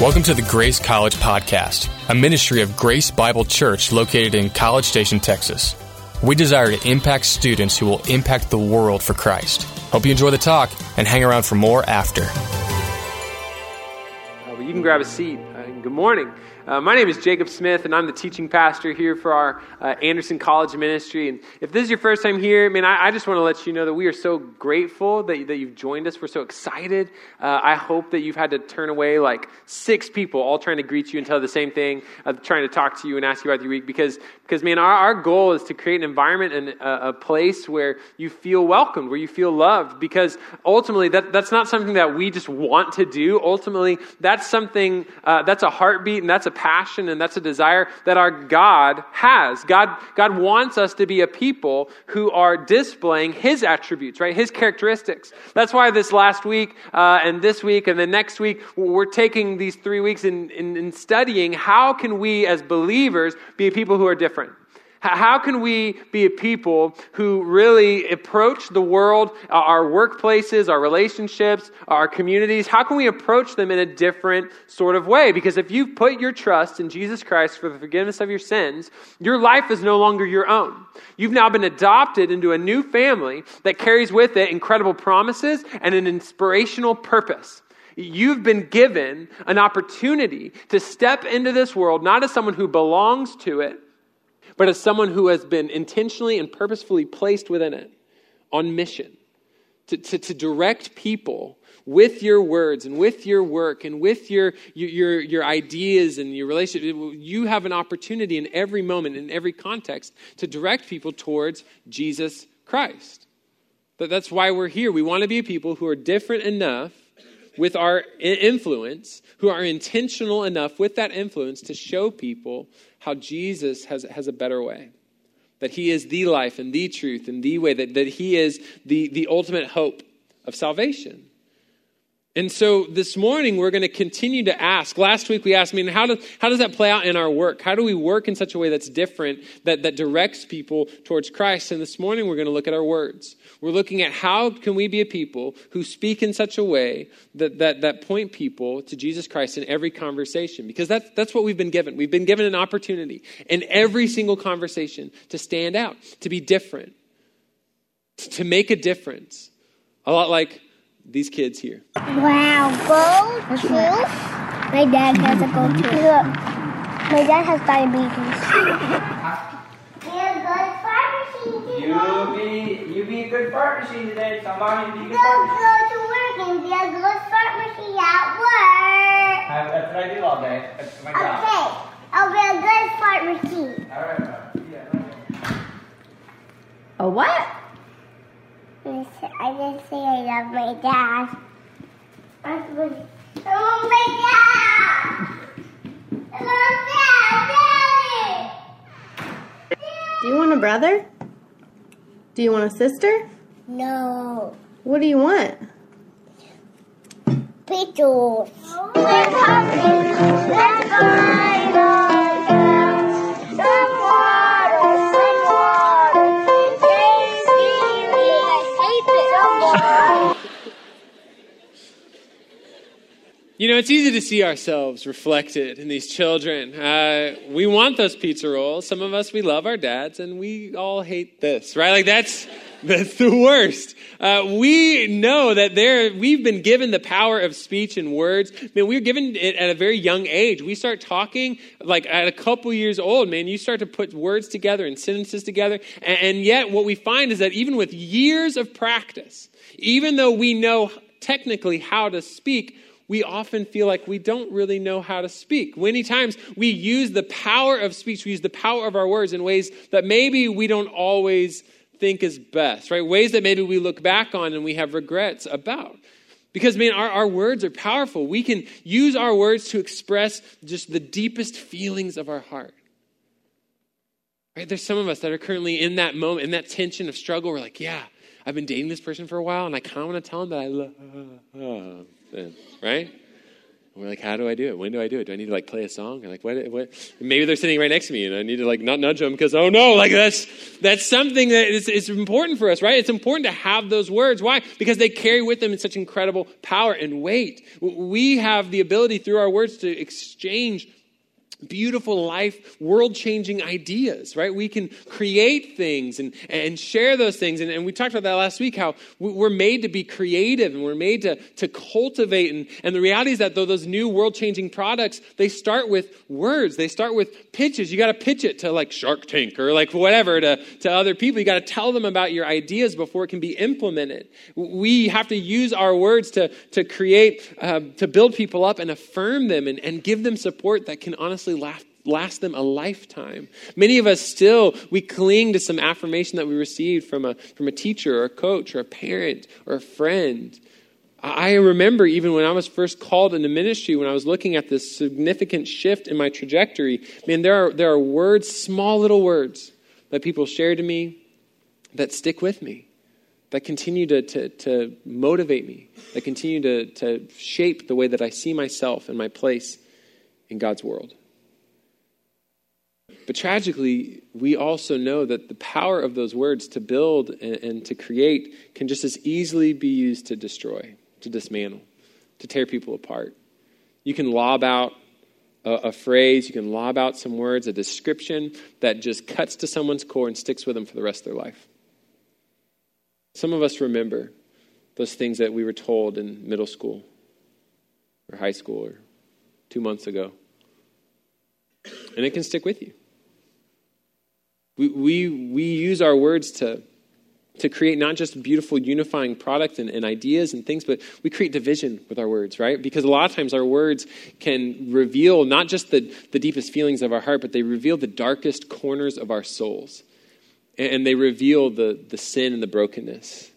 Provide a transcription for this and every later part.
Welcome to the Grace College Podcast, a ministry of Grace Bible Church located in College Station, Texas. We desire to impact students who will impact the world for Christ. Hope you enjoy the talk and hang around for more after. Uh, well, you can grab a seat. Uh, good morning. Uh, my name is Jacob Smith, and I'm the teaching pastor here for our uh, Anderson College Ministry. And if this is your first time here, I mean, I, I just want to let you know that we are so grateful that, that you've joined us. We're so excited. Uh, I hope that you've had to turn away like six people all trying to greet you and tell the same thing, uh, trying to talk to you and ask you about your week. Because, because man, our, our goal is to create an environment and a, a place where you feel welcomed, where you feel loved. Because ultimately, that, that's not something that we just want to do. Ultimately, that's something, uh, that's a heartbeat and that's a passion and that's a desire that our God has. God, God wants us to be a people who are displaying His attributes, right? His characteristics. That's why this last week uh, and this week and the next week, we're taking these three weeks in, in, in studying how can we as believers be people who are different. How can we be a people who really approach the world, uh, our workplaces, our relationships, our communities? How can we approach them in a different sort of way? Because if you've put your trust in Jesus Christ for the forgiveness of your sins, your life is no longer your own. You've now been adopted into a new family that carries with it incredible promises and an inspirational purpose. You've been given an opportunity to step into this world not as someone who belongs to it but as someone who has been intentionally and purposefully placed within it on mission to, to, to direct people with your words and with your work and with your, your, your ideas and your relationship. You have an opportunity in every moment, in every context, to direct people towards Jesus Christ. That's why we're here. We want to be people who are different enough with our influence, who are intentional enough with that influence to show people how Jesus has, has a better way. That he is the life and the truth and the way, that, that he is the, the ultimate hope of salvation. And so this morning, we're going to continue to ask. Last week, we asked, I mean, how does, how does that play out in our work? How do we work in such a way that's different, that, that directs people towards Christ? And this morning, we're going to look at our words. We're looking at how can we be a people who speak in such a way that, that, that point people to Jesus Christ in every conversation. Because that's, that's what we've been given. We've been given an opportunity in every single conversation to stand out, to be different, to make a difference. A lot like these kids here. Wow, go to. My dad has a go to. My dad has diabetes. Be a good fart machine You be you be a good fart machine today. Somebody be a good Don't fart go machine. to work and be a good fart machine at work. I- That's what I do all day. That's my job. Okay, I'll be a good fart machine. All right. bro. Yeah, okay. A what? I didn't say I love my dad. I love my dad. I love dad, daddy. Do you want a brother? Do you want a sister? No. What do you want? Beatles. You know, it's easy to see ourselves reflected in these children. Uh, we want those pizza rolls. Some of us, we love our dads, and we all hate this, right? Like, that's, that's the worst. Uh, we know that there, we've been given the power of speech and words. Man, we are given it at a very young age. We start talking, like, at a couple years old, man, you start to put words together and sentences together. And, and yet, what we find is that even with years of practice, even though we know technically how to speak, we often feel like we don't really know how to speak. Many times we use the power of speech, we use the power of our words in ways that maybe we don't always think is best, right? Ways that maybe we look back on and we have regrets about. Because, man, our, our words are powerful. We can use our words to express just the deepest feelings of our heart. Right? There's some of us that are currently in that moment, in that tension of struggle. We're like, yeah, I've been dating this person for a while, and I kind of want to tell them that I love them, right? we're like, how do I do it? When do I do it? Do I need to like play a song? Or like what? What? Maybe they're sitting right next to me, and I need to like not nudge them because oh no, like that's that's something that is, is important for us, right? It's important to have those words. Why? Because they carry with them such incredible power and weight. We have the ability through our words to exchange beautiful life, world changing ideas, right? We can create things and, and share those things. And, and we talked about that last week how we're made to be creative and we're made to, to cultivate. And, and the reality is that though those new world changing products, they start with words, they start with pitches. You got to pitch it to like Shark Tank or like whatever to, to other people. You got to tell them about your ideas before it can be implemented. We have to use our words to, to create, uh, to build people up and affirm them and, and give them support that can honestly last, last them a lifetime. Many of us still, we cling to some affirmation that we received from a, from a teacher or a coach or a parent or a friend. I remember even when I was first called into ministry, when I was looking at this significant shift in my trajectory, man, there are, there are words, small little words that people share to me that stick with me, that continue to, to, to motivate me, that continue to, to shape the way that I see myself and my place in God's world. But tragically, we also know that the power of those words to build and, and, to create can just as easily be used to destroy, to dismantle, to tear people apart. You can lob out a, a phrase, you can lob out some words, a description that just cuts to someone's core and sticks with them for the rest of their life. Some of us remember those things that we were told in middle school or high school or two months ago. And it can stick with you. We, we, we use our words to, to create not just beautiful unifying product and, and, ideas and things, but we create division with our words, right? Because a lot of times our words can reveal not just the, the deepest feelings of our heart, but they reveal the darkest corners of our souls. And, and they reveal the, the sin and the brokenness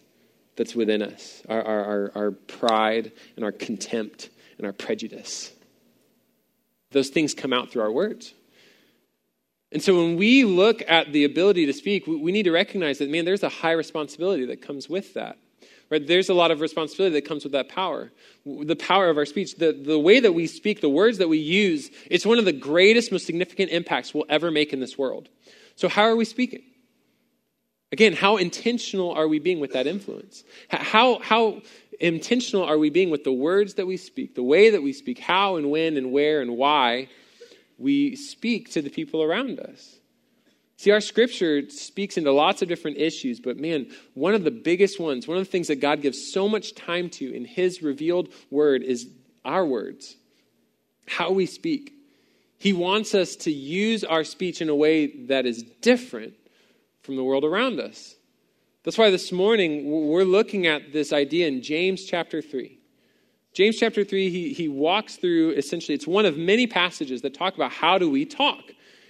that's within us, our, our, our pride and our contempt and our prejudice. Those things come out through our words. And so when we look at the ability to speak, we need to recognize that, man, there's a high responsibility that comes with that. Right? There's a lot of responsibility that comes with that power. The power of our speech, the, the way that we speak, the words that we use, it's one of the greatest, most significant impacts we'll ever make in this world. So, how are we speaking? Again, how intentional are we being with that influence? How, how intentional are we being with the words that we speak, the way that we speak, how and when and where and why we speak to the people around us. See, our scripture speaks into lots of different issues, but man, one of the biggest ones, one of the things that God gives so much time to in His revealed word is our words, how we speak. He wants us to use our speech in a way that is different from the world around us. That's why this morning we're looking at this idea in James chapter 3. James chapter 3, he, he walks through essentially, it's one of many passages that talk about how do we talk.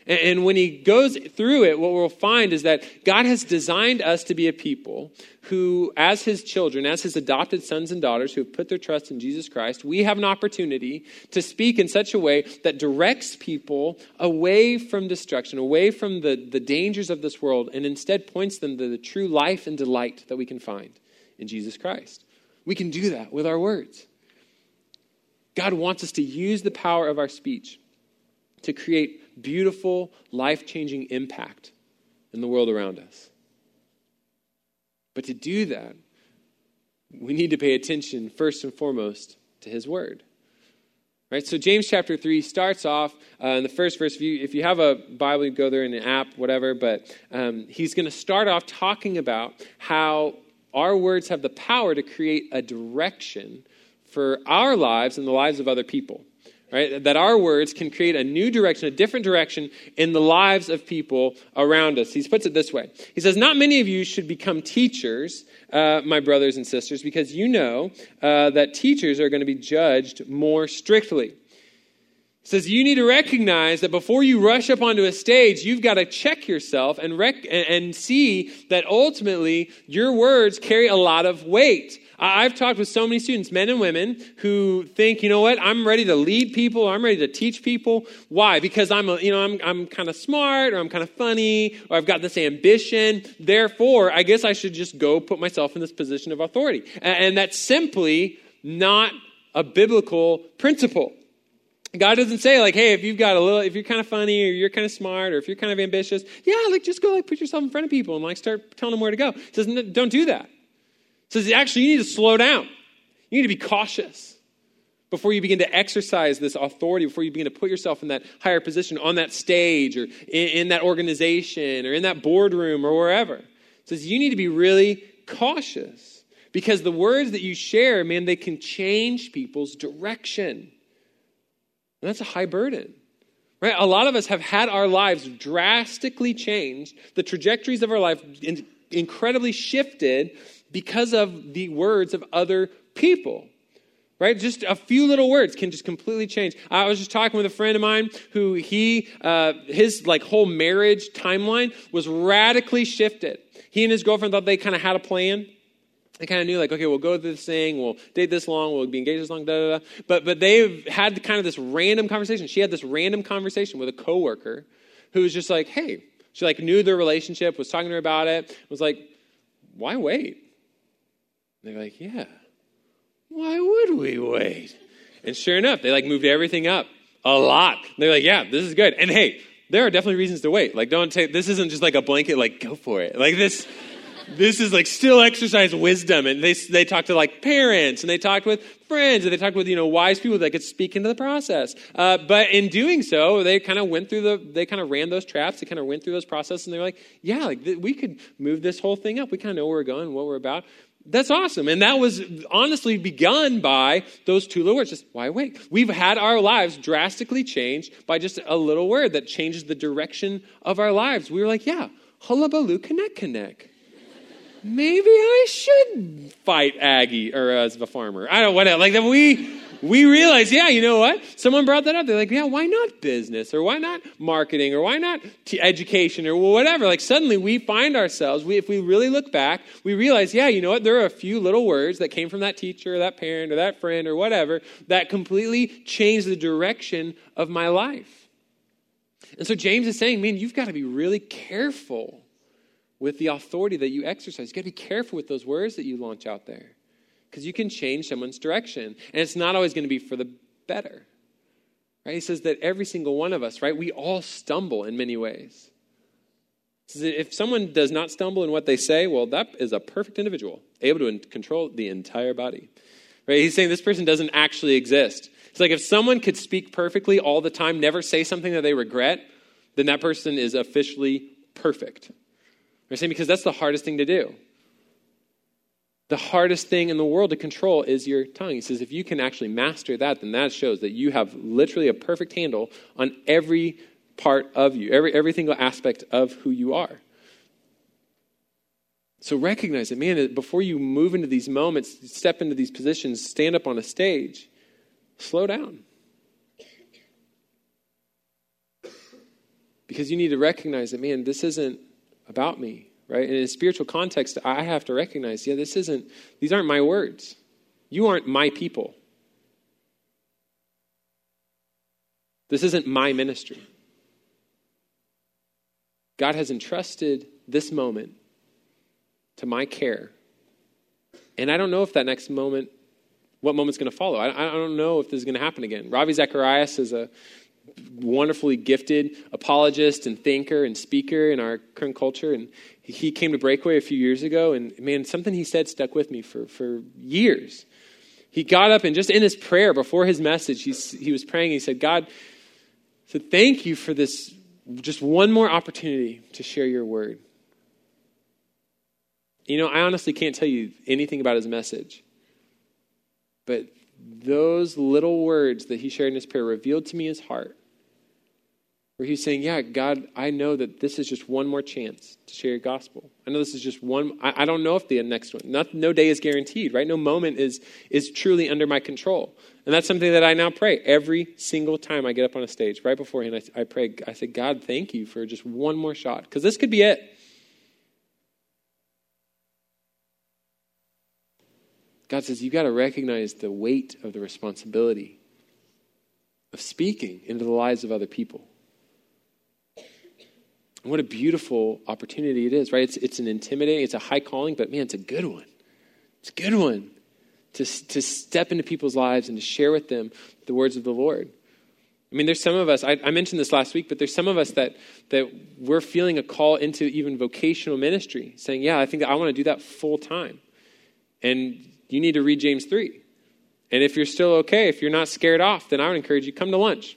And, and when he goes through it, what we'll find is that God has designed us to be a people who, as his children, as his adopted sons and daughters who have put their trust in Jesus Christ, we have an opportunity to speak in such a way that directs people away from destruction, away from the, the dangers of this world, and instead points them to the true life and delight that we can find in Jesus Christ. We can do that with our words. God wants us to use the power of our speech to create beautiful, life changing impact in the world around us. But to do that, we need to pay attention first and foremost to His Word. Right, so James chapter 3 starts off uh, in the first verse. If you, if you have a Bible, you go there in an app, whatever, but um, he's going to start off talking about how our words have the power to create a direction for our lives and the lives of other people. Right? That our words can create a new direction, a different direction in the lives of people around us. He puts it this way He says, Not many of you should become teachers, uh, my brothers and sisters, because you know uh, that teachers are going to be judged more strictly. He says you need to recognize that before you rush up onto a stage, you've got to check yourself and, rec- and see that ultimately your words carry a lot of weight. I've talked with so many students, men and women, who think, you know what, I'm ready to lead people, I'm ready to teach people. Why? Because I'm, a, you know, I'm, I'm kind of smart, or I'm kind of funny, or I've got this ambition. Therefore, I guess I should just go put myself in this position of authority. And that's simply not a biblical principle. God doesn't say like, hey, if you've got a little, if you're kind of funny or you're kind of smart or if you're kind of ambitious, yeah, like just go like put yourself in front of people and like start telling them where to go. He says, don't do that. Says, actually, you need to slow down. You need to be cautious before you begin to exercise this authority, before you begin to put yourself in that higher position on that stage or in, in that organization or in that boardroom or wherever. He says, you need to be really cautious because the words that you share, man, they can change people's direction. And that's a high burden. Right? A lot of us have had our lives drastically changed, the trajectories of our life incredibly shifted because of the words of other people. Right? Just a few little words can just completely change. I was just talking with a friend of mine who he, uh, his like whole marriage timeline was radically shifted. He and his girlfriend thought they kind of had a plan they kind of knew, like, okay, we'll go through this thing, we'll date this long, we'll be engaged this long, da da da. But, but they've had kind of this random conversation. She had this random conversation with a coworker who was just like, hey, she like knew their relationship, was talking to her about it, was like, why wait? And they're like, yeah, why would we wait? And sure enough, they like moved everything up a lot. They're like, yeah, this is good. And hey, there are definitely reasons to wait. Like, don't take this isn't just like a blanket, like, go for it. Like this this is like still exercise wisdom. And they, they talked to like parents and they talked with friends and they talked with, you know, wise people that could speak into the process. Uh, but in doing so, they kind of went through the, they kind of ran those traps. They kind of went through those processes and they're like, yeah, like th- we could move this whole thing up. We kind of know where we're going, what we're about. That's awesome. And that was honestly begun by those two little words. Just why wait? We've had our lives drastically changed by just a little word that changes the direction of our lives. We were like, yeah, hullabaloo, connect, connect maybe I should fight Aggie or uh, as a farmer. I don't want know, like that we we realize, yeah, you know what? Someone brought that up. They're like, yeah, why not business or why not marketing or why not t- education or whatever? Like suddenly we find ourselves, we, if we really look back, we realize, yeah, you know what? There are a few little words that came from that teacher or that parent or that friend or whatever that completely changed the direction of my life. And so James is saying, man, you've got to be really careful with the authority that you exercise. You've got to be careful with those words that you launch out there because you can change someone's direction. And it's not always going to be for the better. Right? He says that every single one of us, right, we all stumble in many ways. If someone does not stumble in what they say, well, that is a perfect individual, able to control the entire body. Right? He's saying this person doesn't actually exist. It's like if someone could speak perfectly all the time, never say something that they regret, then that person is officially perfect. They're saying because that's the hardest thing to do. The hardest thing in the world to control is your tongue. He says if you can actually master that, then that shows that you have literally a perfect handle on every part of you, every, every single aspect of who you are. So recognize it, man, before you move into these moments, step into these positions, stand up on a stage, slow down. Because you need to recognize that, man, this isn't about me, right? And in a spiritual context, I have to recognize, yeah, this isn't, these aren't my words. You aren't my people. This isn't my ministry. God has entrusted this moment to my care. And I don't know if that next moment, what moment's going to follow. I, I don't know if this is going to happen again. Ravi Zacharias is a wonderfully gifted apologist and thinker and speaker in our current culture. And he came to Breakaway a few years ago, and man, something he said stuck with me for, for years. He got up and just in his prayer before his message, he, he was praying. He said, God, so thank you for this just one more opportunity to share your word. You know, I honestly can't tell you anything about his message, but those little words that he shared in his prayer revealed to me his heart. Where he's saying, Yeah, God, I know that this is just one more chance to share your gospel. I know this is just one. I, I don't know if the next one, not, no day is guaranteed, right? No moment is, is truly under my control. And that's something that I now pray every single time I get up on a stage. Right beforehand, I, I pray, I say, God, thank you for just one more shot, because this could be it. God says you've got to recognize the weight of the responsibility of speaking into the lives of other people. And what a beautiful opportunity it is, right? It's, it's an intimidating, it's a high calling, but man, it's a good one. It's a good one to, to step into people's lives and to share with them the words of the Lord. I mean, there's some of us, I, I, mentioned this last week, but there's some of us that, that we're feeling a call into even vocational ministry, saying, Yeah, I think I want to do that full time. And you need to read James 3. And if you're still okay, if you're not scared off, then I would encourage you come to lunch.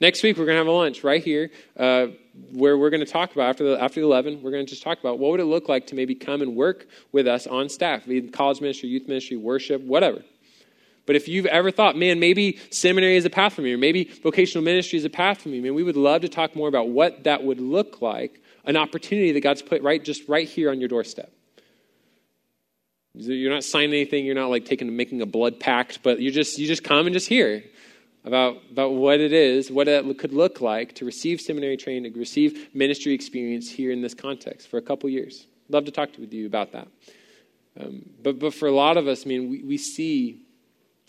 Next week, we're going to have a lunch right here uh, where we're going to talk about, after the, after the 11, we're going to just talk about what would it look like to maybe come and work with us on staff, be college ministry, youth ministry, worship, whatever. But if you've ever thought, man, maybe seminary is a path for me, or maybe vocational ministry is a path for me, man, we would love to talk more about what that would look like, an opportunity that God's put right just right here on your doorstep. You're not signing anything, you're not like taking making a blood pact, but you just you just come and just hear about, about what it is, what it could look like to receive seminary training, to receive ministry experience here in this context for a couple years. Love to talk to you about that. Um, but, but for a lot of us, I mean, we, we see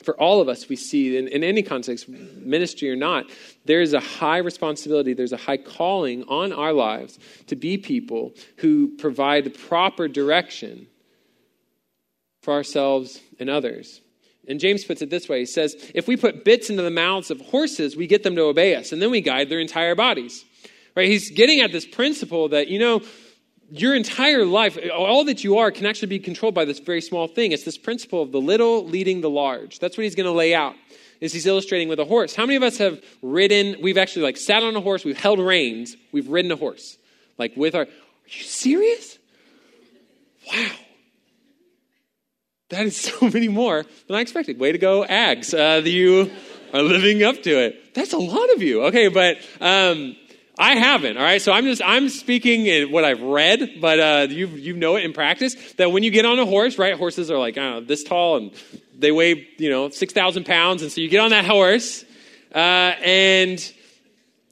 for all of us, we see in, in, any context, ministry or not, there is a high responsibility, there's a high calling on our lives to be people who provide the proper direction for ourselves and others. And James puts it this way He says, If we put bits into the mouths of horses, we get them to obey us, and then we guide their entire bodies. Right? He's getting at this principle that, you know, your entire life, all that you are, can actually be controlled by this very small thing. It's this principle of the little leading the large. That's what he's going to lay out. Is he's illustrating with a horse. How many of us have ridden? We've actually like sat on a horse. We've held reins. We've ridden a horse, like with our. Are you serious? Wow, that is so many more than I expected. Way to go, Ags! Uh, you are living up to it. That's a lot of you. Okay, but. Um, I haven't. All right, so I'm just I'm speaking in what I've read, but uh, you you know it in practice that when you get on a horse, right? Horses are like I don't know this tall and they weigh you know six thousand pounds, and so you get on that horse, uh, and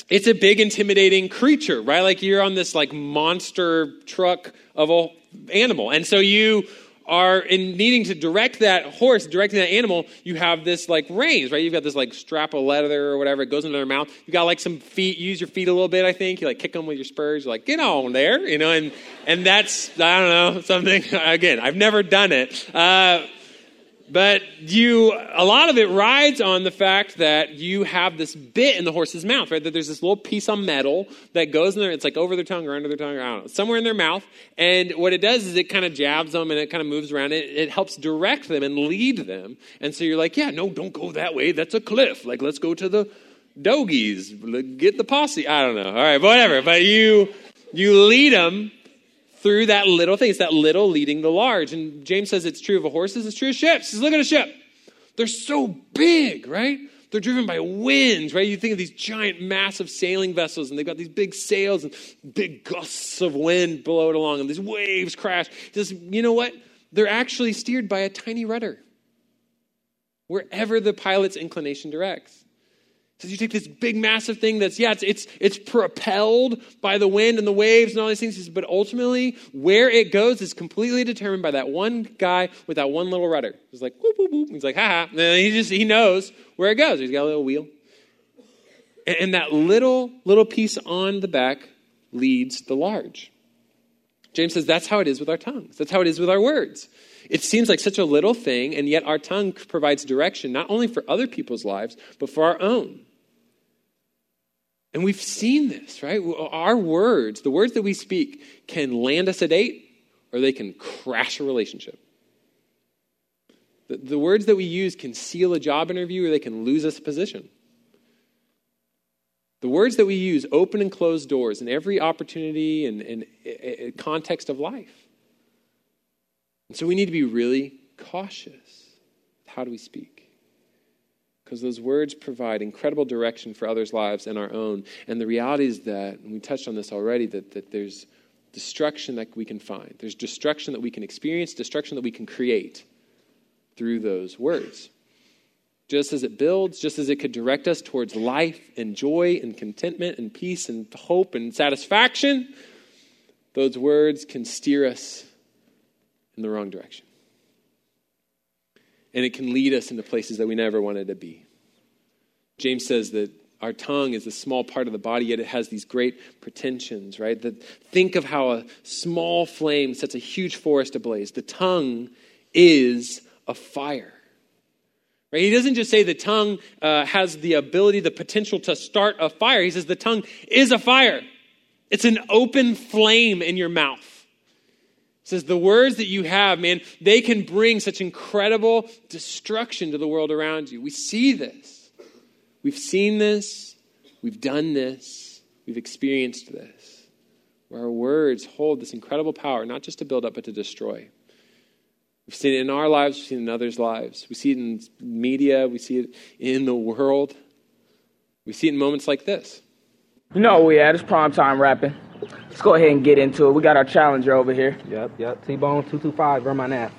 it's a big intimidating creature, right? Like you're on this like monster truck of a animal, and so you are in needing to direct that horse, directing that animal, you have this like reins, right? You've got this like strap of leather or whatever. It goes into their mouth. You got like some feet. use your feet a little bit. I think you like kick them with your spurs. You're like get on there, you know. And and that's I don't know something. Again, I've never done it. Uh, but you, a lot of it rides on the fact that you have this bit in the horse's mouth, right? That there's this little piece of metal that goes in there. It's like over their tongue or under their tongue, or I don't know, somewhere in their mouth. And what it does is it kind of jabs them and it kind of moves around. It, it helps direct them and lead them. And so you're like, yeah, no, don't go that way. That's a cliff. Like, let's go to the dogies. Get the posse. I don't know. All right, whatever. But you, you lead them through that little thing. It's that little leading the large. And James says it's true of horses, it's true of ships. Says, look at a ship. They're so big, right? They're driven by winds, right? You think of these giant, massive sailing vessels, and they've got these big sails and big gusts of wind blow it along, and these waves crash. Says, you know what? They're actually steered by a tiny rudder, wherever the pilot's inclination directs says you take this big massive thing that's yeah it's, it's it's propelled by the wind and the waves and all these things. But ultimately where it goes is completely determined by that one guy with that one little rudder. He's like whoop whoop whoop. He's like ha ha. He just he knows where it goes. He's got a little wheel. And, and that little little piece on the back leads the large. James says that's how it is with our tongues. That's how it is with our words it seems like such a little thing, and yet our tongue provides direction not only for other people's lives, but for our own. And we've seen this, right? Our words, the words that we speak, can land us a date or they can crash a relationship. The, the words that we use can seal a job interview or they can lose us a position. The words that we use open and close doors in every opportunity and, and context of life. And so we need to be really cautious. How do we speak? Because those words provide incredible direction for others' lives and our own. And the reality is that, and we touched on this already, that, that there's destruction that we can find. There's destruction that we can experience, destruction that we can create through those words. Just as it builds, just as it could direct us towards life and joy and contentment and peace and hope and satisfaction, those words can steer us in the wrong direction. And it can lead us into places that we never wanted to be. James says that our tongue is a small part of the body, yet it has these great pretensions, right? That think of how a small flame sets a huge forest ablaze. The tongue is a fire. Right? He doesn't just say the tongue uh, has the ability, the potential to start a fire. He says the tongue is a fire. It's an open flame in your mouth. He says the words that you have, man, they can bring such incredible destruction to the world around you. We see this. We've seen this. We've done this. We've experienced this. Where our words hold this incredible power, not just to build up, but to destroy. We've seen it in our lives, we've seen it in others' lives. We see it in media, we see it in the world. We see it in moments like this. You know where we at? It's prime time rapping. Let's go ahead and get into it. We got our challenger over here. Yep, yep. T Bone 225, run my nap.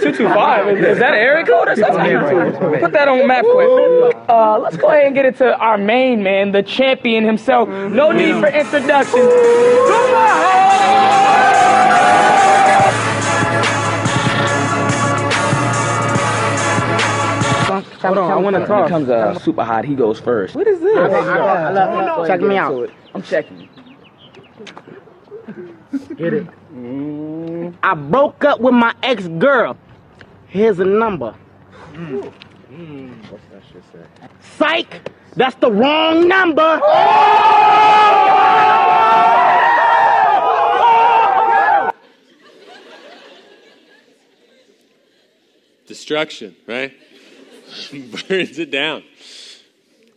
Two two five. Is that an area code or something? Put that on map quick. Uh, let's go ahead and get into our main man, the champion himself. No need for introduction. Come Hold on, I want to When it talk. comes uh, super hot, he goes first. What is this? Check me out. I'm checking. Get it. I broke up with my ex girl. Here's a number. What's that shit say? Psych! That's the wrong number! Destruction, right? Burns it down.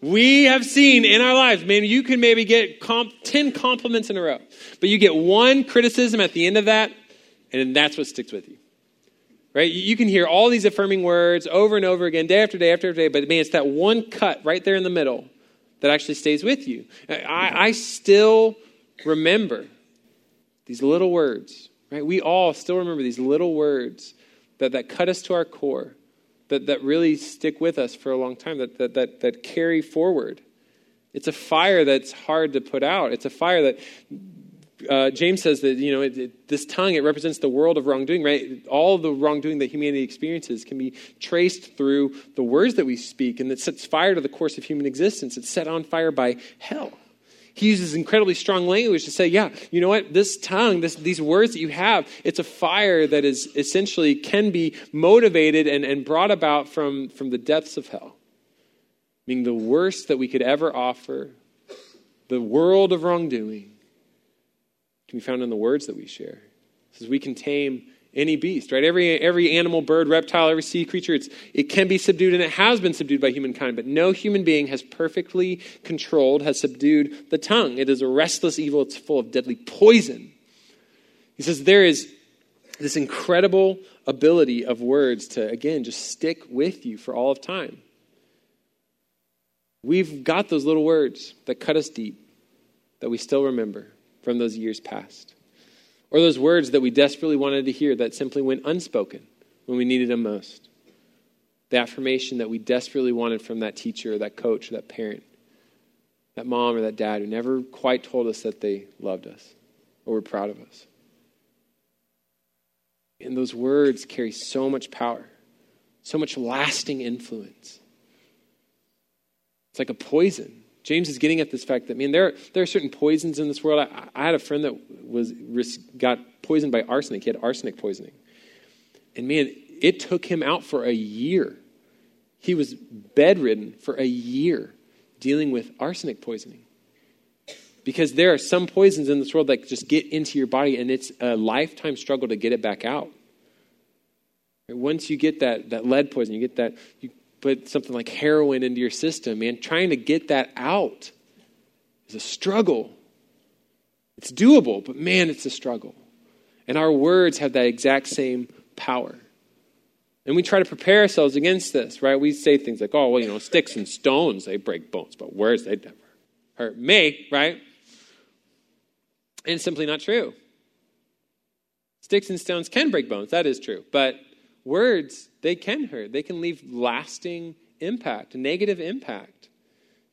We have seen in our lives, man, you can maybe get comp- 10 compliments in a row, but you get one criticism at the end of that, and that's what sticks with you. Right? You can hear all these affirming words over and over again, day after day after day, but man, it's that one cut right there in the middle that actually stays with you. I, I still remember these little words, right? We all still remember these little words that, that cut us to our core, that, that really stick with us for a long time, that, that, that, that carry forward. It's a fire that's hard to put out. It's a fire that uh, James says that you know it, it, this tongue it represents the world of wrongdoing. Right, all the wrongdoing that humanity experiences can be traced through the words that we speak, and that sets fire to the course of human existence. It's set on fire by hell. He uses incredibly strong language to say, yeah, you know what? This tongue, this, these words that you have, it's a fire that is essentially can be motivated and, and brought about from, from the depths of hell. Meaning the worst that we could ever offer, the world of wrongdoing, can be found in the words that we share. Says we can tame any beast, right? Every, every animal, bird, reptile, every sea creature, it can be subdued and it has been subdued by humankind, but no human being has perfectly controlled, has subdued the tongue. It is a restless evil, it's full of deadly poison. He says there is this incredible ability of words to, again, just stick with you for all of time. We've got those little words that cut us deep, that we still remember from those years past. Or those words that we desperately wanted to hear that simply went unspoken when we needed them most. The affirmation that we desperately wanted from that teacher or that coach or that parent, that mom or that dad who never quite told us that they loved us or were proud of us. And those words carry so much power, so much lasting influence. It's like a poison. James is getting at this fact that, man, there, there are certain poisons in this world. I, I had a friend that was got poisoned by arsenic. He had arsenic poisoning. And man, it took him out for a year. He was bedridden for a year dealing with arsenic poisoning. Because there are some poisons in this world that just get into your body and it's a lifetime struggle to get it back out. Once you get that, that lead poison, you get that, you put something like heroin into your system, man, trying to get that out is a struggle. It's doable, but man, it's a struggle. And our words have that exact same power. And we try to prepare ourselves against this, right? We say things like, oh, well, you know, sticks and stones, they break bones, but words, they never hurt me, right? And it's simply not true. Sticks and stones can break bones, that is true. But words, they can hurt. They can leave lasting impact, negative impact.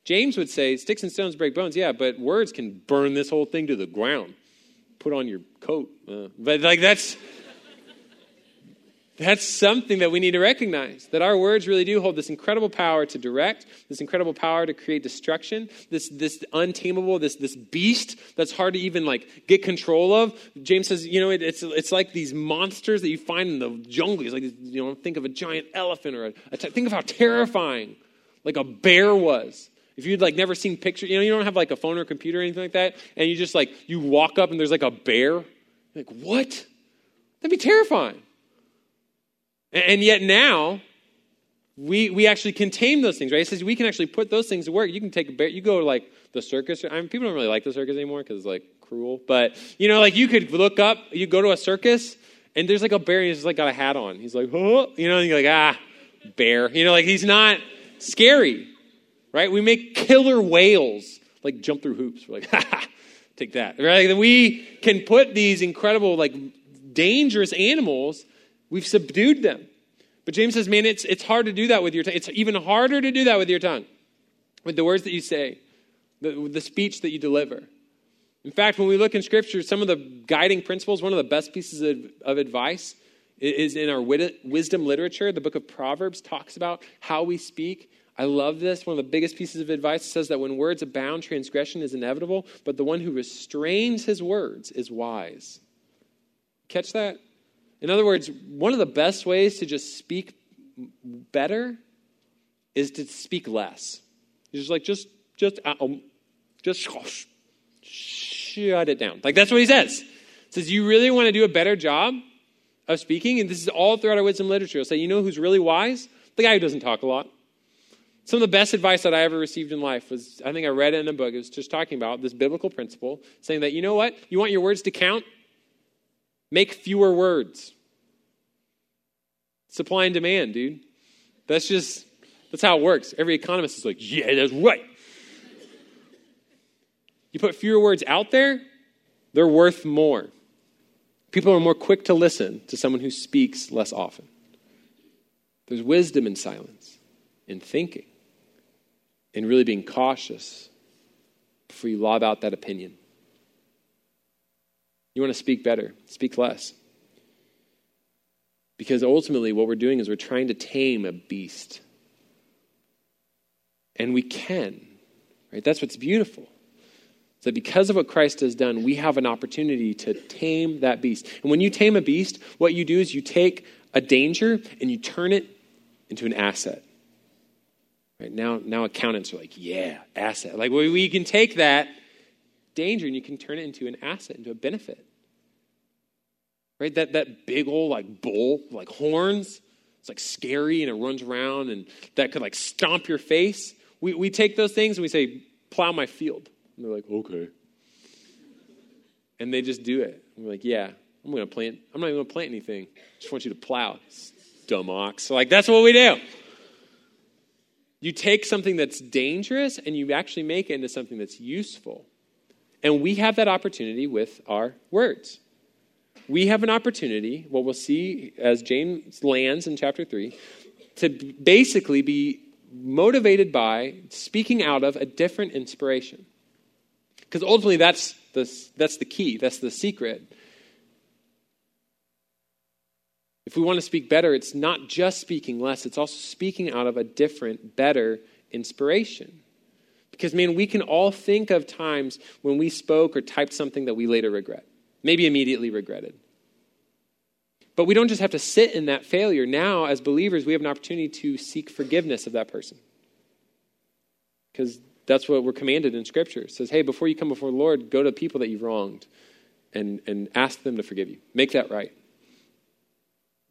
James would say, sticks and stones break bones, yeah, but words can burn this whole thing to the ground. Put on your coat. Uh, but like that's That's something that we need to recognize that our words really do hold this incredible power to direct, this incredible power to create destruction, this, this untamable, this, this beast that's hard to even like get control of. James says, you know, it, it's, it's like these monsters that you find in the jungle. It's like, you know, think of a giant elephant or a, a think of how terrifying like a bear was. If you'd like never seen pictures, you know, you don't have like a phone or computer or anything like that, and you just like, you walk up and there's like a bear. like, what? That'd be terrifying. And yet now, we, we actually can tame those things, right? It says we can actually put those things to work. You can take a bear, you go to like the circus. I mean, people don't really like the circus anymore because it's like cruel. But, you know, like you could look up, you go to a circus, and there's like a bear, he's just like got a hat on. He's like, oh, you know, and you're like, ah, bear. You know, like he's not scary, right? We make killer whales like jump through hoops. We're like, ha, take that, right? We can put these incredible, like dangerous animals We've subdued them. But James says, man, it's, it's hard to do that with your tongue. It's even harder to do that with your tongue, with the words that you say, the, the speech that you deliver. In fact, when we look in Scripture, some of the guiding principles, one of the best pieces of, of advice is in our wisdom literature. The book of Proverbs talks about how we speak. I love this. One of the biggest pieces of advice says that when words abound, transgression is inevitable, but the one who restrains his words is wise. Catch that? In other words, one of the best ways to just speak better is to speak less. You're just like, just, just, uh, um, just shut it down. Like that's what he says. He says, you really want to do a better job of speaking? And this is all throughout our wisdom literature. He'll say, you know who's really wise? The guy who doesn't talk a lot. Some of the best advice that I ever received in life was, I think I read it in a book. It was just talking about this biblical principle, saying that, you know what? You want your words to count? Make fewer words. Supply and demand, dude. That's just, that's how it works. Every economist is like, yeah, that's right. You put fewer words out there, they're worth more. People are more quick to listen to someone who speaks less often. There's wisdom in silence, in thinking, in really being cautious before you lob out that opinion. You want to speak better, speak less. Because ultimately, what we're doing is we're trying to tame a beast. And we can, right? That's what's beautiful. So, because of what Christ has done, we have an opportunity to tame that beast. And when you tame a beast, what you do is you take a danger and you turn it into an asset. Right now, now accountants are like, yeah, asset. Like we, we can take that danger and you can turn it into an asset, into a benefit. Right? That, that big old like bull, like horns, it's like scary and it runs around and that could like stomp your face. We, we take those things and we say, plow my field. And they're like, okay. And they just do it. And we're like, yeah, I'm going to plant, I'm not even going to plant anything. I just want you to plow. Dumb ox. So like, that's what we do. You take something that's dangerous and you actually make it into something that's useful. And we have that opportunity with our words we have an opportunity, what we'll see as James lands in chapter 3, to basically be motivated by speaking out of a different inspiration. Because ultimately, that's the, that's the key, that's the secret. If we want to speak better, it's not just speaking less, it's also speaking out of a different, better inspiration. Because, man, we can all think of times when we spoke or typed something that we later regret maybe immediately regretted. But we don't just have to sit in that failure. Now, as believers, we have an opportunity to seek forgiveness of that person. Because that's what we're commanded in Scripture. It says, hey, before you come before the Lord, go to people that you've wronged and, and ask them to forgive you. Make that right.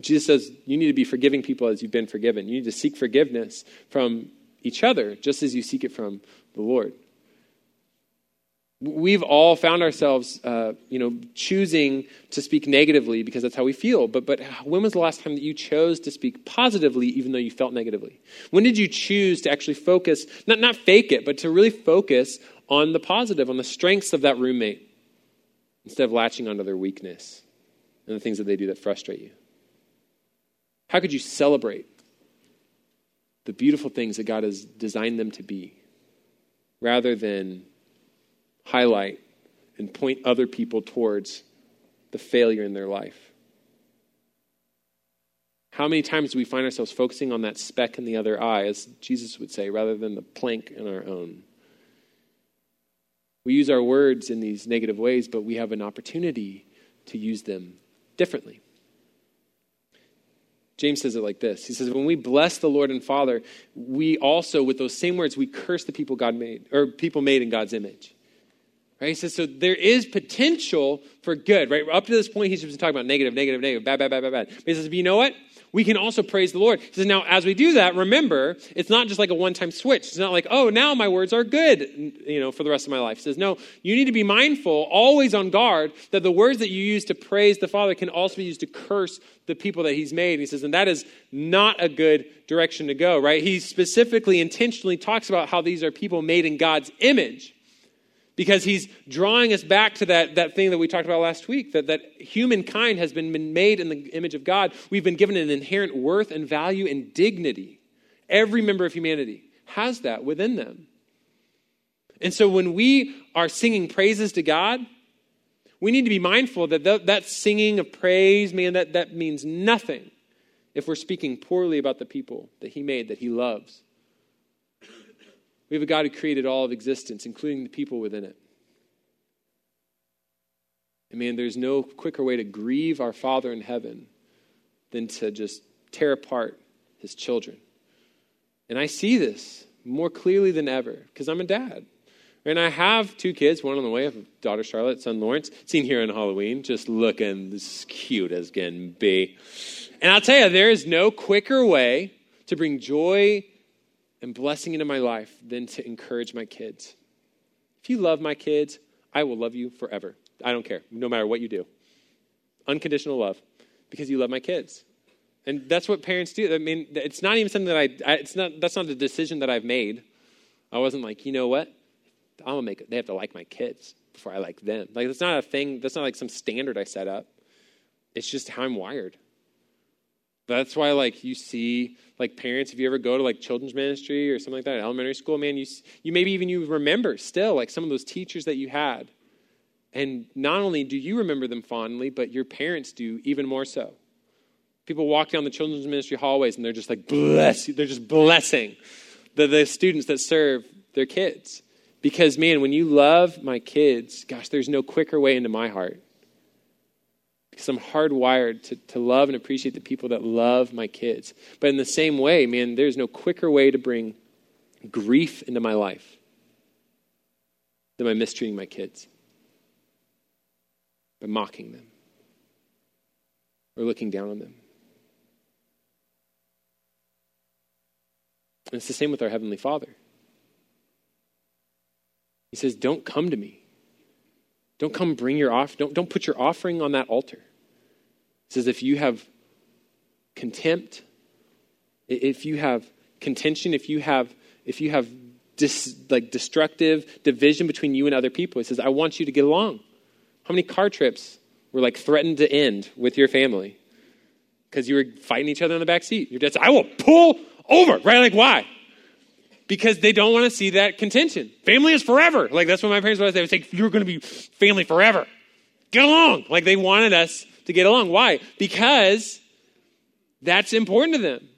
Jesus says you need to be forgiving people as you've been forgiven. You need to seek forgiveness from each other just as you seek it from the Lord we've all found ourselves, uh, you know, choosing to speak negatively because that's how we feel. But, but when was the last time that you chose to speak positively even though you felt negatively? When did you choose to actually focus, not, not fake it, but to really focus on the positive, on the strengths of that roommate instead of latching onto their weakness and the things that they do that frustrate you? How could you celebrate the beautiful things that God has designed them to be rather than highlight and point other people towards the failure in their life. How many times do we find ourselves focusing on that speck in the other eye, as Jesus would say, rather than the plank in our own? We use our words in these negative ways, but we have an opportunity to use them differently. James says it like this He says, When we bless the Lord and Father, we also, with those same words, we curse the people God made, or people made in God's image. Right? He says, so there is potential for good, right? Up to this point, he's been talking about negative, negative, negative, bad, bad, bad, bad, bad. But he says, but you know what? We can also praise the Lord. He says, now, as we do that, remember, it's not just like a one time switch. It's not like, oh, now my words are good, you know, for the rest of my life. He says, no, you need to be mindful, always on guard, that the words that you use to praise the Father can also be used to curse the people that He's made. he says, and that is not a good direction to go, right? He specifically, intentionally talks about how these are people made in God's image because he's drawing us back to that, that thing that we talked about last week that, that humankind has been made in the image of God. We've been given an inherent worth and value and dignity. Every member of humanity has that within them. And so when we are singing praises to God, we need to be mindful that th- that singing of praise, man, that, that means nothing if we're speaking poorly about the people that He made, that He loves. We have a God who created all of existence, including the people within it. And man, there's no quicker way to grieve our Father in heaven than to just tear apart his children. And I see this more clearly than ever because I'm a dad. And I have two kids, one on the way. I have a daughter Charlotte, son Lawrence, seen here on Halloween, just looking as cute as can be. And I'll tell you, there is no quicker way to bring joy and blessing into my life than to encourage my kids. If you love my kids, I will love you forever. I don't care, no matter what you do. Unconditional love because you love my kids. And that's what parents do. I mean, it's not even something that I, it's not, that's not a decision that I've made. I wasn't like, you know what? I'm gonna make it. They have to like my kids before I like them. Like, that's not a thing, that's not like some standard I set up. It's just how I'm wired. That's why, like, you see, like, parents, if you ever go to, like, children's ministry or something like that, elementary school, man, you, you maybe even you remember still, like, some of those teachers that you had. And not only do you remember them fondly, but your parents do even more so. People walk down the children's ministry hallways and they're just like, bless you. They're just blessing the, the students that serve their kids. Because, man, when you love my kids, gosh, there's no quicker way into my heart because I'm hardwired to, to love and appreciate the people that love my kids. But in the same way, man, there's no quicker way to bring grief into my life than by mistreating my kids, by mocking them, or looking down on them. And it's the same with our Heavenly Father. He says, Don't come to me don't come bring your off. Don't, don't put your offering on that altar. It says if you have contempt, if you have contention, if you have if you have dis, like destructive division between you and other people, it says I want you to get along. How many car trips were like threatened to end with your family because you were fighting each other in the back seat? Your dad said, "I will pull over." Right? Like why? Because they don't want to see that contention. Family is forever. Like that's what my parents say. They would say, You're going to be family forever. Get along. Like they wanted us to get along. Why? Because that's important to them.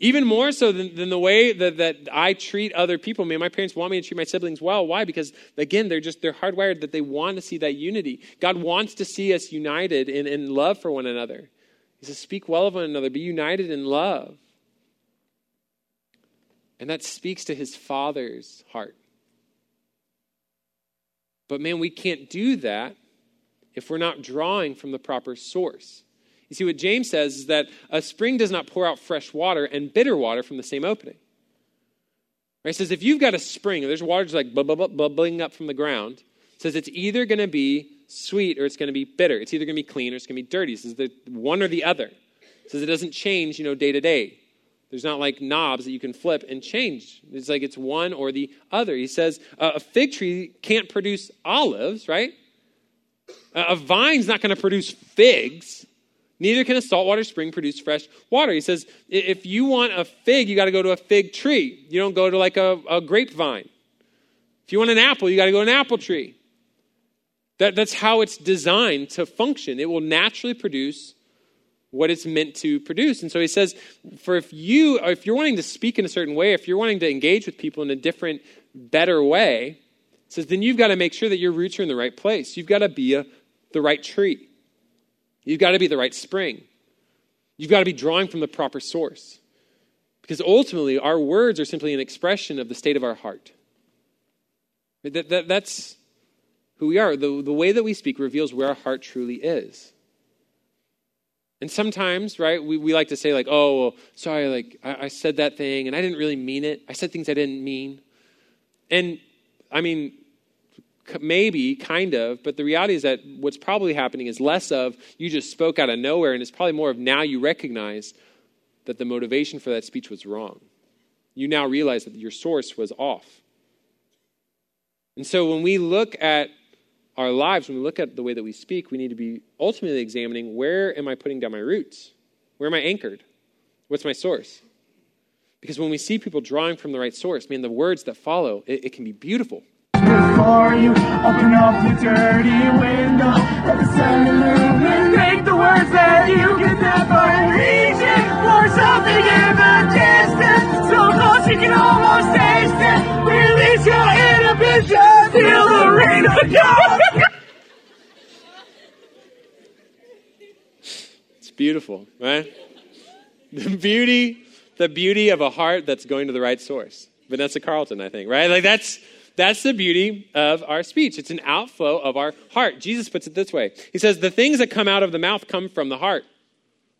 Even more so than, than the way that, that I treat other people. I mean, my parents want me to treat my siblings well. Why? Because again, they're just they're hardwired that they want to see that unity. God wants to see us united in, in love for one another. He says, speak well of one another, be united in love. And that speaks to his father's heart. But man, we can't do that if we're not drawing from the proper source. You see, what James says is that a spring does not pour out fresh water and bitter water from the same opening. Right? Says if you've got a spring, there's water just like bubbling up from the ground, says it's either going to be sweet or it's going to be bitter. It's either going to be clean or it's going to be dirty. It says the one or the other. It says it doesn't change, you know, day to day. There's not like knobs that you can flip and change. It's like it's one or the other. He says uh, a fig tree can't produce olives, right? a vine's not going to produce figs. Neither can a saltwater spring produce fresh water. He says if you want a fig, you got to go to a fig tree. You don't go to like a, a grapevine. If you want an apple, you got to go to an apple tree. That, that's how it's designed to function. It will naturally produce what it's meant to produce. And so he says, for if you, if you're wanting to speak in a certain way, if you're wanting to engage with people in a different, better way, says, then you've got to make sure that your roots are in the right place. You've got to be a, the right tree. You've got to be the right spring. You've got to be drawing from the proper source. Because ultimately, our words are simply an expression of the state of our heart. That, that, that's who we are. The, the way that we speak reveals where our heart truly is. And sometimes, right, we, we like to say, like, oh, well, sorry, like, I, I said that thing and I didn't really mean it. I said things I didn't mean. And, I mean, maybe, kind of, but the reality is that what's probably happening is less of you just spoke out of nowhere, and it's probably more of now you recognize that the motivation for that speech was wrong. You now realize that your source was off. And so when we look at our lives, when we look at the way that we speak, we need to be ultimately examining where am I putting down my roots? Where am I anchored? What's my source? Because when we see people drawing from the right source, man, the words that follow, it, it can be beautiful. Before you open up the dirty window, let the sun the words that you. For something in the distance, so close you can almost taste it. Release your feel the rain of God. It's beautiful, right? The beauty, the beauty of a heart that's going to the right source. Vanessa Carlton, I think, right? Like that's that's the beauty of our speech. It's an outflow of our heart. Jesus puts it this way. He says, "The things that come out of the mouth come from the heart."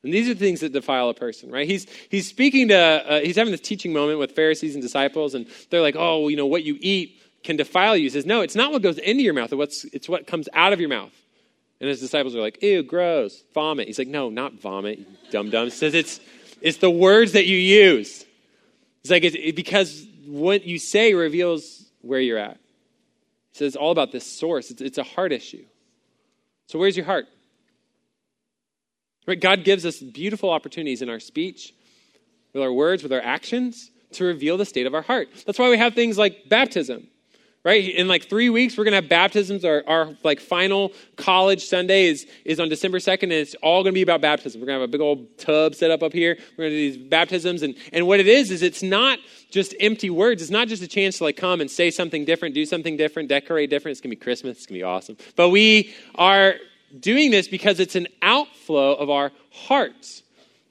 And these are things that defile a person, right? He's, he's speaking to, uh, he's having this teaching moment with Pharisees and disciples, and they're like, oh, you know, what you eat can defile you. He says, no, it's not what goes into your mouth, it's, it's what comes out of your mouth. And his disciples are like, ew, gross, vomit. He's like, no, not vomit, dumb dumb. He says, it's, it's the words that you use. It's like, it's, it, because what you say reveals where you're at. He says, it's all about this source. It's, it's a heart issue. So, where's your heart? Right? God gives us beautiful opportunities in our speech, with our words, with our actions, to reveal the state of our heart. That's why we have things like baptism. Right? In like three weeks, we're gonna have baptisms. Our, our like final college Sunday is, is on December 2nd, and it's all gonna be about baptism. We're gonna have a big old tub set up up here. We're gonna do these baptisms. And, and what it is, is it's not just empty words. It's not just a chance to like come and say something different, do something different, decorate different. It's gonna be Christmas, it's gonna be awesome. But we are doing this because it's an outflow of our hearts.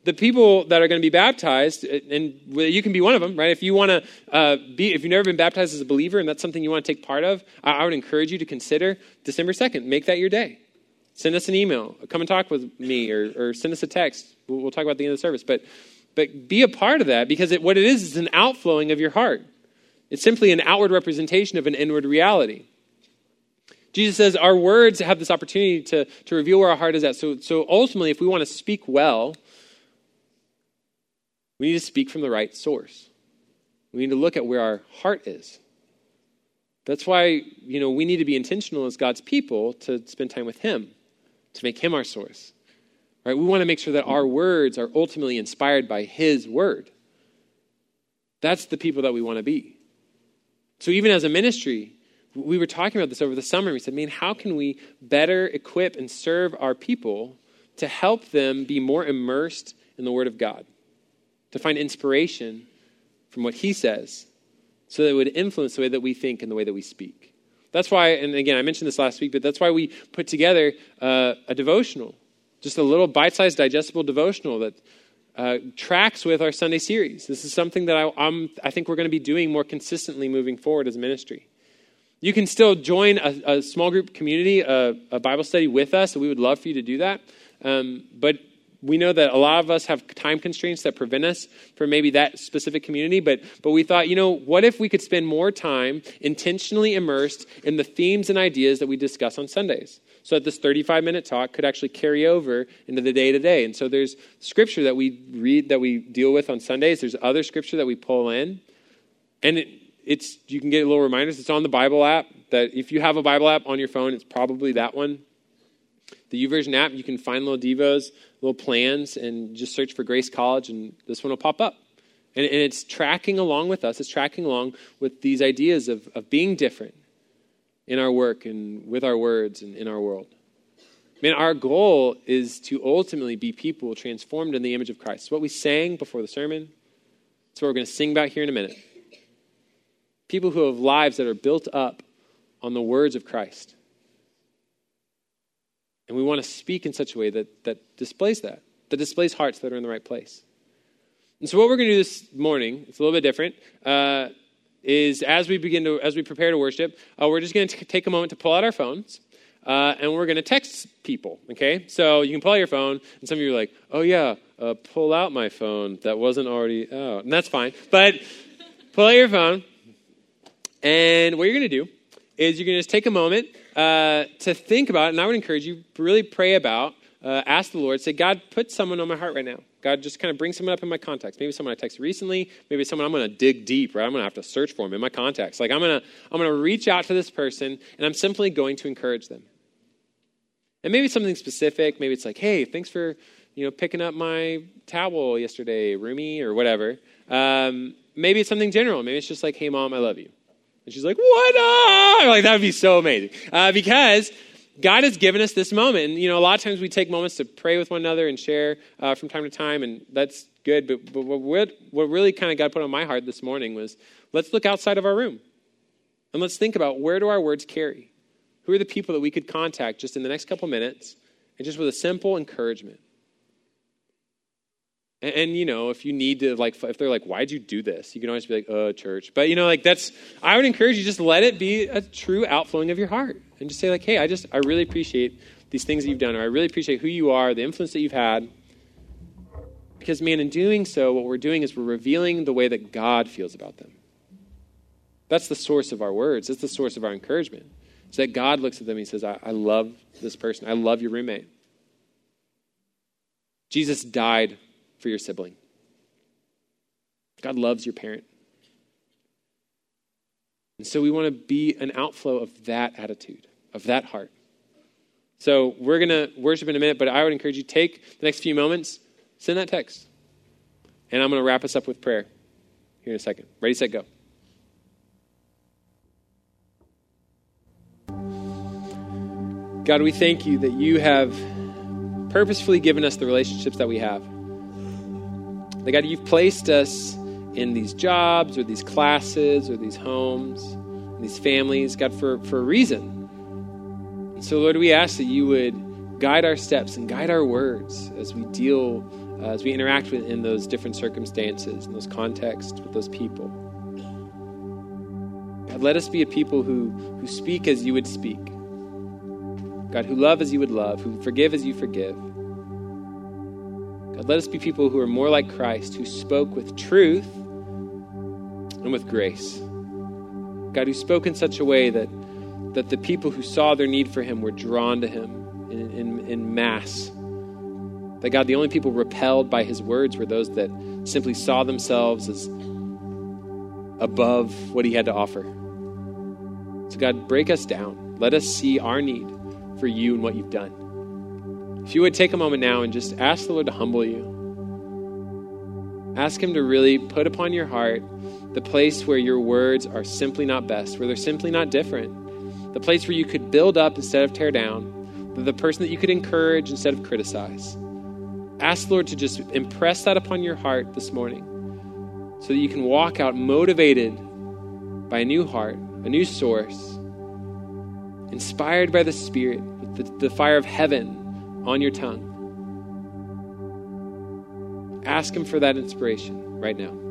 The people that are going to be baptized, and you can be one of them, right? If you want to uh, be, if you've never been baptized as a believer and that's something you want to take part of, I, I would encourage you to consider December 2nd. Make that your day. Send us an email. Come and talk with me or, or send us a text. We'll, we'll, talk about the end of the service. But, but be a part of that because it, what it is is an outflowing of your heart. It's simply an outward representation of an inward reality. Jesus says our words have this opportunity to, to reveal where our heart is at. So, so ultimately, if we want to speak well, we need to speak from the right source. We need to look at where our heart is. That's why, you know, we need to be intentional as God's people to spend time with Him, to make Him our source. Right? We want to make sure that our words are ultimately inspired by His word. That's the people that we want to be. So even as a ministry, we were talking about this over the summer. We said, man, how can we better equip and serve our people to help them be more immersed in the Word of God, to find inspiration from what He says, so that it would influence the way that we think and the way that we speak. That's why, and again, I mentioned this last week, but that's why we put together uh, a devotional, just a little bite sized, digestible devotional that uh, tracks with our Sunday series. This is something that I, I'm, I think we're going to be doing more consistently moving forward as ministry. You can still join a, a small group community, a, a, Bible study with us. We would love for you to do that. Um, but we know that a lot of us have time constraints that prevent us from maybe that specific community. But, but we thought, you know, what if we could spend more time intentionally immersed in the themes and ideas that we discuss on Sundays? So that this 35 minute talk could actually carry over into the day to day. And so there's scripture that we read, that we deal with on Sundays. There's other scripture that we pull in. And it, it's you can get little reminders. It's on the Bible app. That if you have a Bible app on your phone, it's probably that one. The YouVersion app, you can find little devos, little plans, and just search for Grace College, and this one will pop up. And, and it's tracking along with us. It's tracking along with these ideas of, of being different in our work and with our words and in our world. Man, our goal is to ultimately be people transformed in the image of Christ. It's what we sang before the sermon. It's what we're going to sing about here in a minute. People who have lives that are built up on the words of Christ. And we want to speak in such a way that, that displays that, that displays hearts that are in the right place. And so, what we're going to do this morning, it's a little bit different, uh, is as we begin to, as we prepare to worship, uh, we're just going to take a moment to pull out our phones uh, and we're going to text people, okay? So you can pull out your phone, and some of you are like, oh, yeah, uh, pull out my phone that wasn't already out. And that's fine. But pull out your phone, and what you're going to do is you're going to just take a moment uh, to think about and I would encourage you really pray about, uh, ask the Lord, say, God, put someone on my heart right now. God, just kind of bring someone up in my contacts. Maybe someone I texted recently. Maybe someone I'm going to dig deep, right? I'm going to have to search for them in my contacts. Like I'm going to I'm going to reach out to this person, and I'm simply going to encourage them. And maybe something specific. Maybe it's like, hey, thanks for you know picking up my towel yesterday, Rumi, or whatever. Um, maybe it's something general. Maybe it's just like, hey, mom, I love you. And she's like, what up? Like that would be so amazing uh, because God has given us this moment. And you know, a lot of times we take moments to pray with one another and share uh, from time to time, and that's good. But, but what, what really kind of God put on my heart this morning was, let's look outside of our room and let's think about where do our words carry. Who are the people that we could contact just in the next couple minutes and just with a simple encouragement? And, and, you know, if you need to, like, if they're like, why'd you do this? You can always be like, uh, church. But, you know, like, that's, I would encourage you just let it be a true outflowing of your heart and just say, like, hey, I just, I really appreciate these things that you've done, or I really appreciate who you are, the influence that you've had. Because, man, in doing so, what we're doing is we're revealing the way that God feels about them. That's the source of our words, that's the source of our encouragement. So that God looks at them and he says, I, I love this person. I love your roommate. Jesus died for your sibling. God loves your parent. And so we want to be an outflow of that attitude, of that heart. So we're going to worship in a minute, but I would encourage you take the next few moments, send that text. And I'm going to wrap us up with prayer here in a second. Ready, set, go. God, we thank you that you have purposefully given us the relationships that we have. God, you've placed us in these jobs or these classes or these homes, these families, God, for, for a reason. And so, Lord, we ask that you would guide our steps and guide our words as we deal, uh, as we interact with in those different circumstances, in those contexts, with those people. God, let us be a people who, who speak as you would speak God, who love as you would love, who forgive as you forgive. God, let us be people who are more like Christ, who spoke with truth and with grace. God, who spoke in such a way that, that the people who saw their need for him were drawn to him in, in, in mass. That God, the only people repelled by his words were those that simply saw themselves as above what he had to offer. So, God, break us down. Let us see our need for you and what you've done. If you would take a moment now and just ask the Lord to humble you, ask Him to really put upon your heart the place where your words are simply not best, where they're simply not different, the place where you could build up instead of tear down, the person that you could encourage instead of criticize. Ask the Lord to just impress that upon your heart this morning so that you can walk out motivated by a new heart, a new source, inspired by the Spirit, the, the fire of heaven on your tongue. Ask Him for that inspiration right now.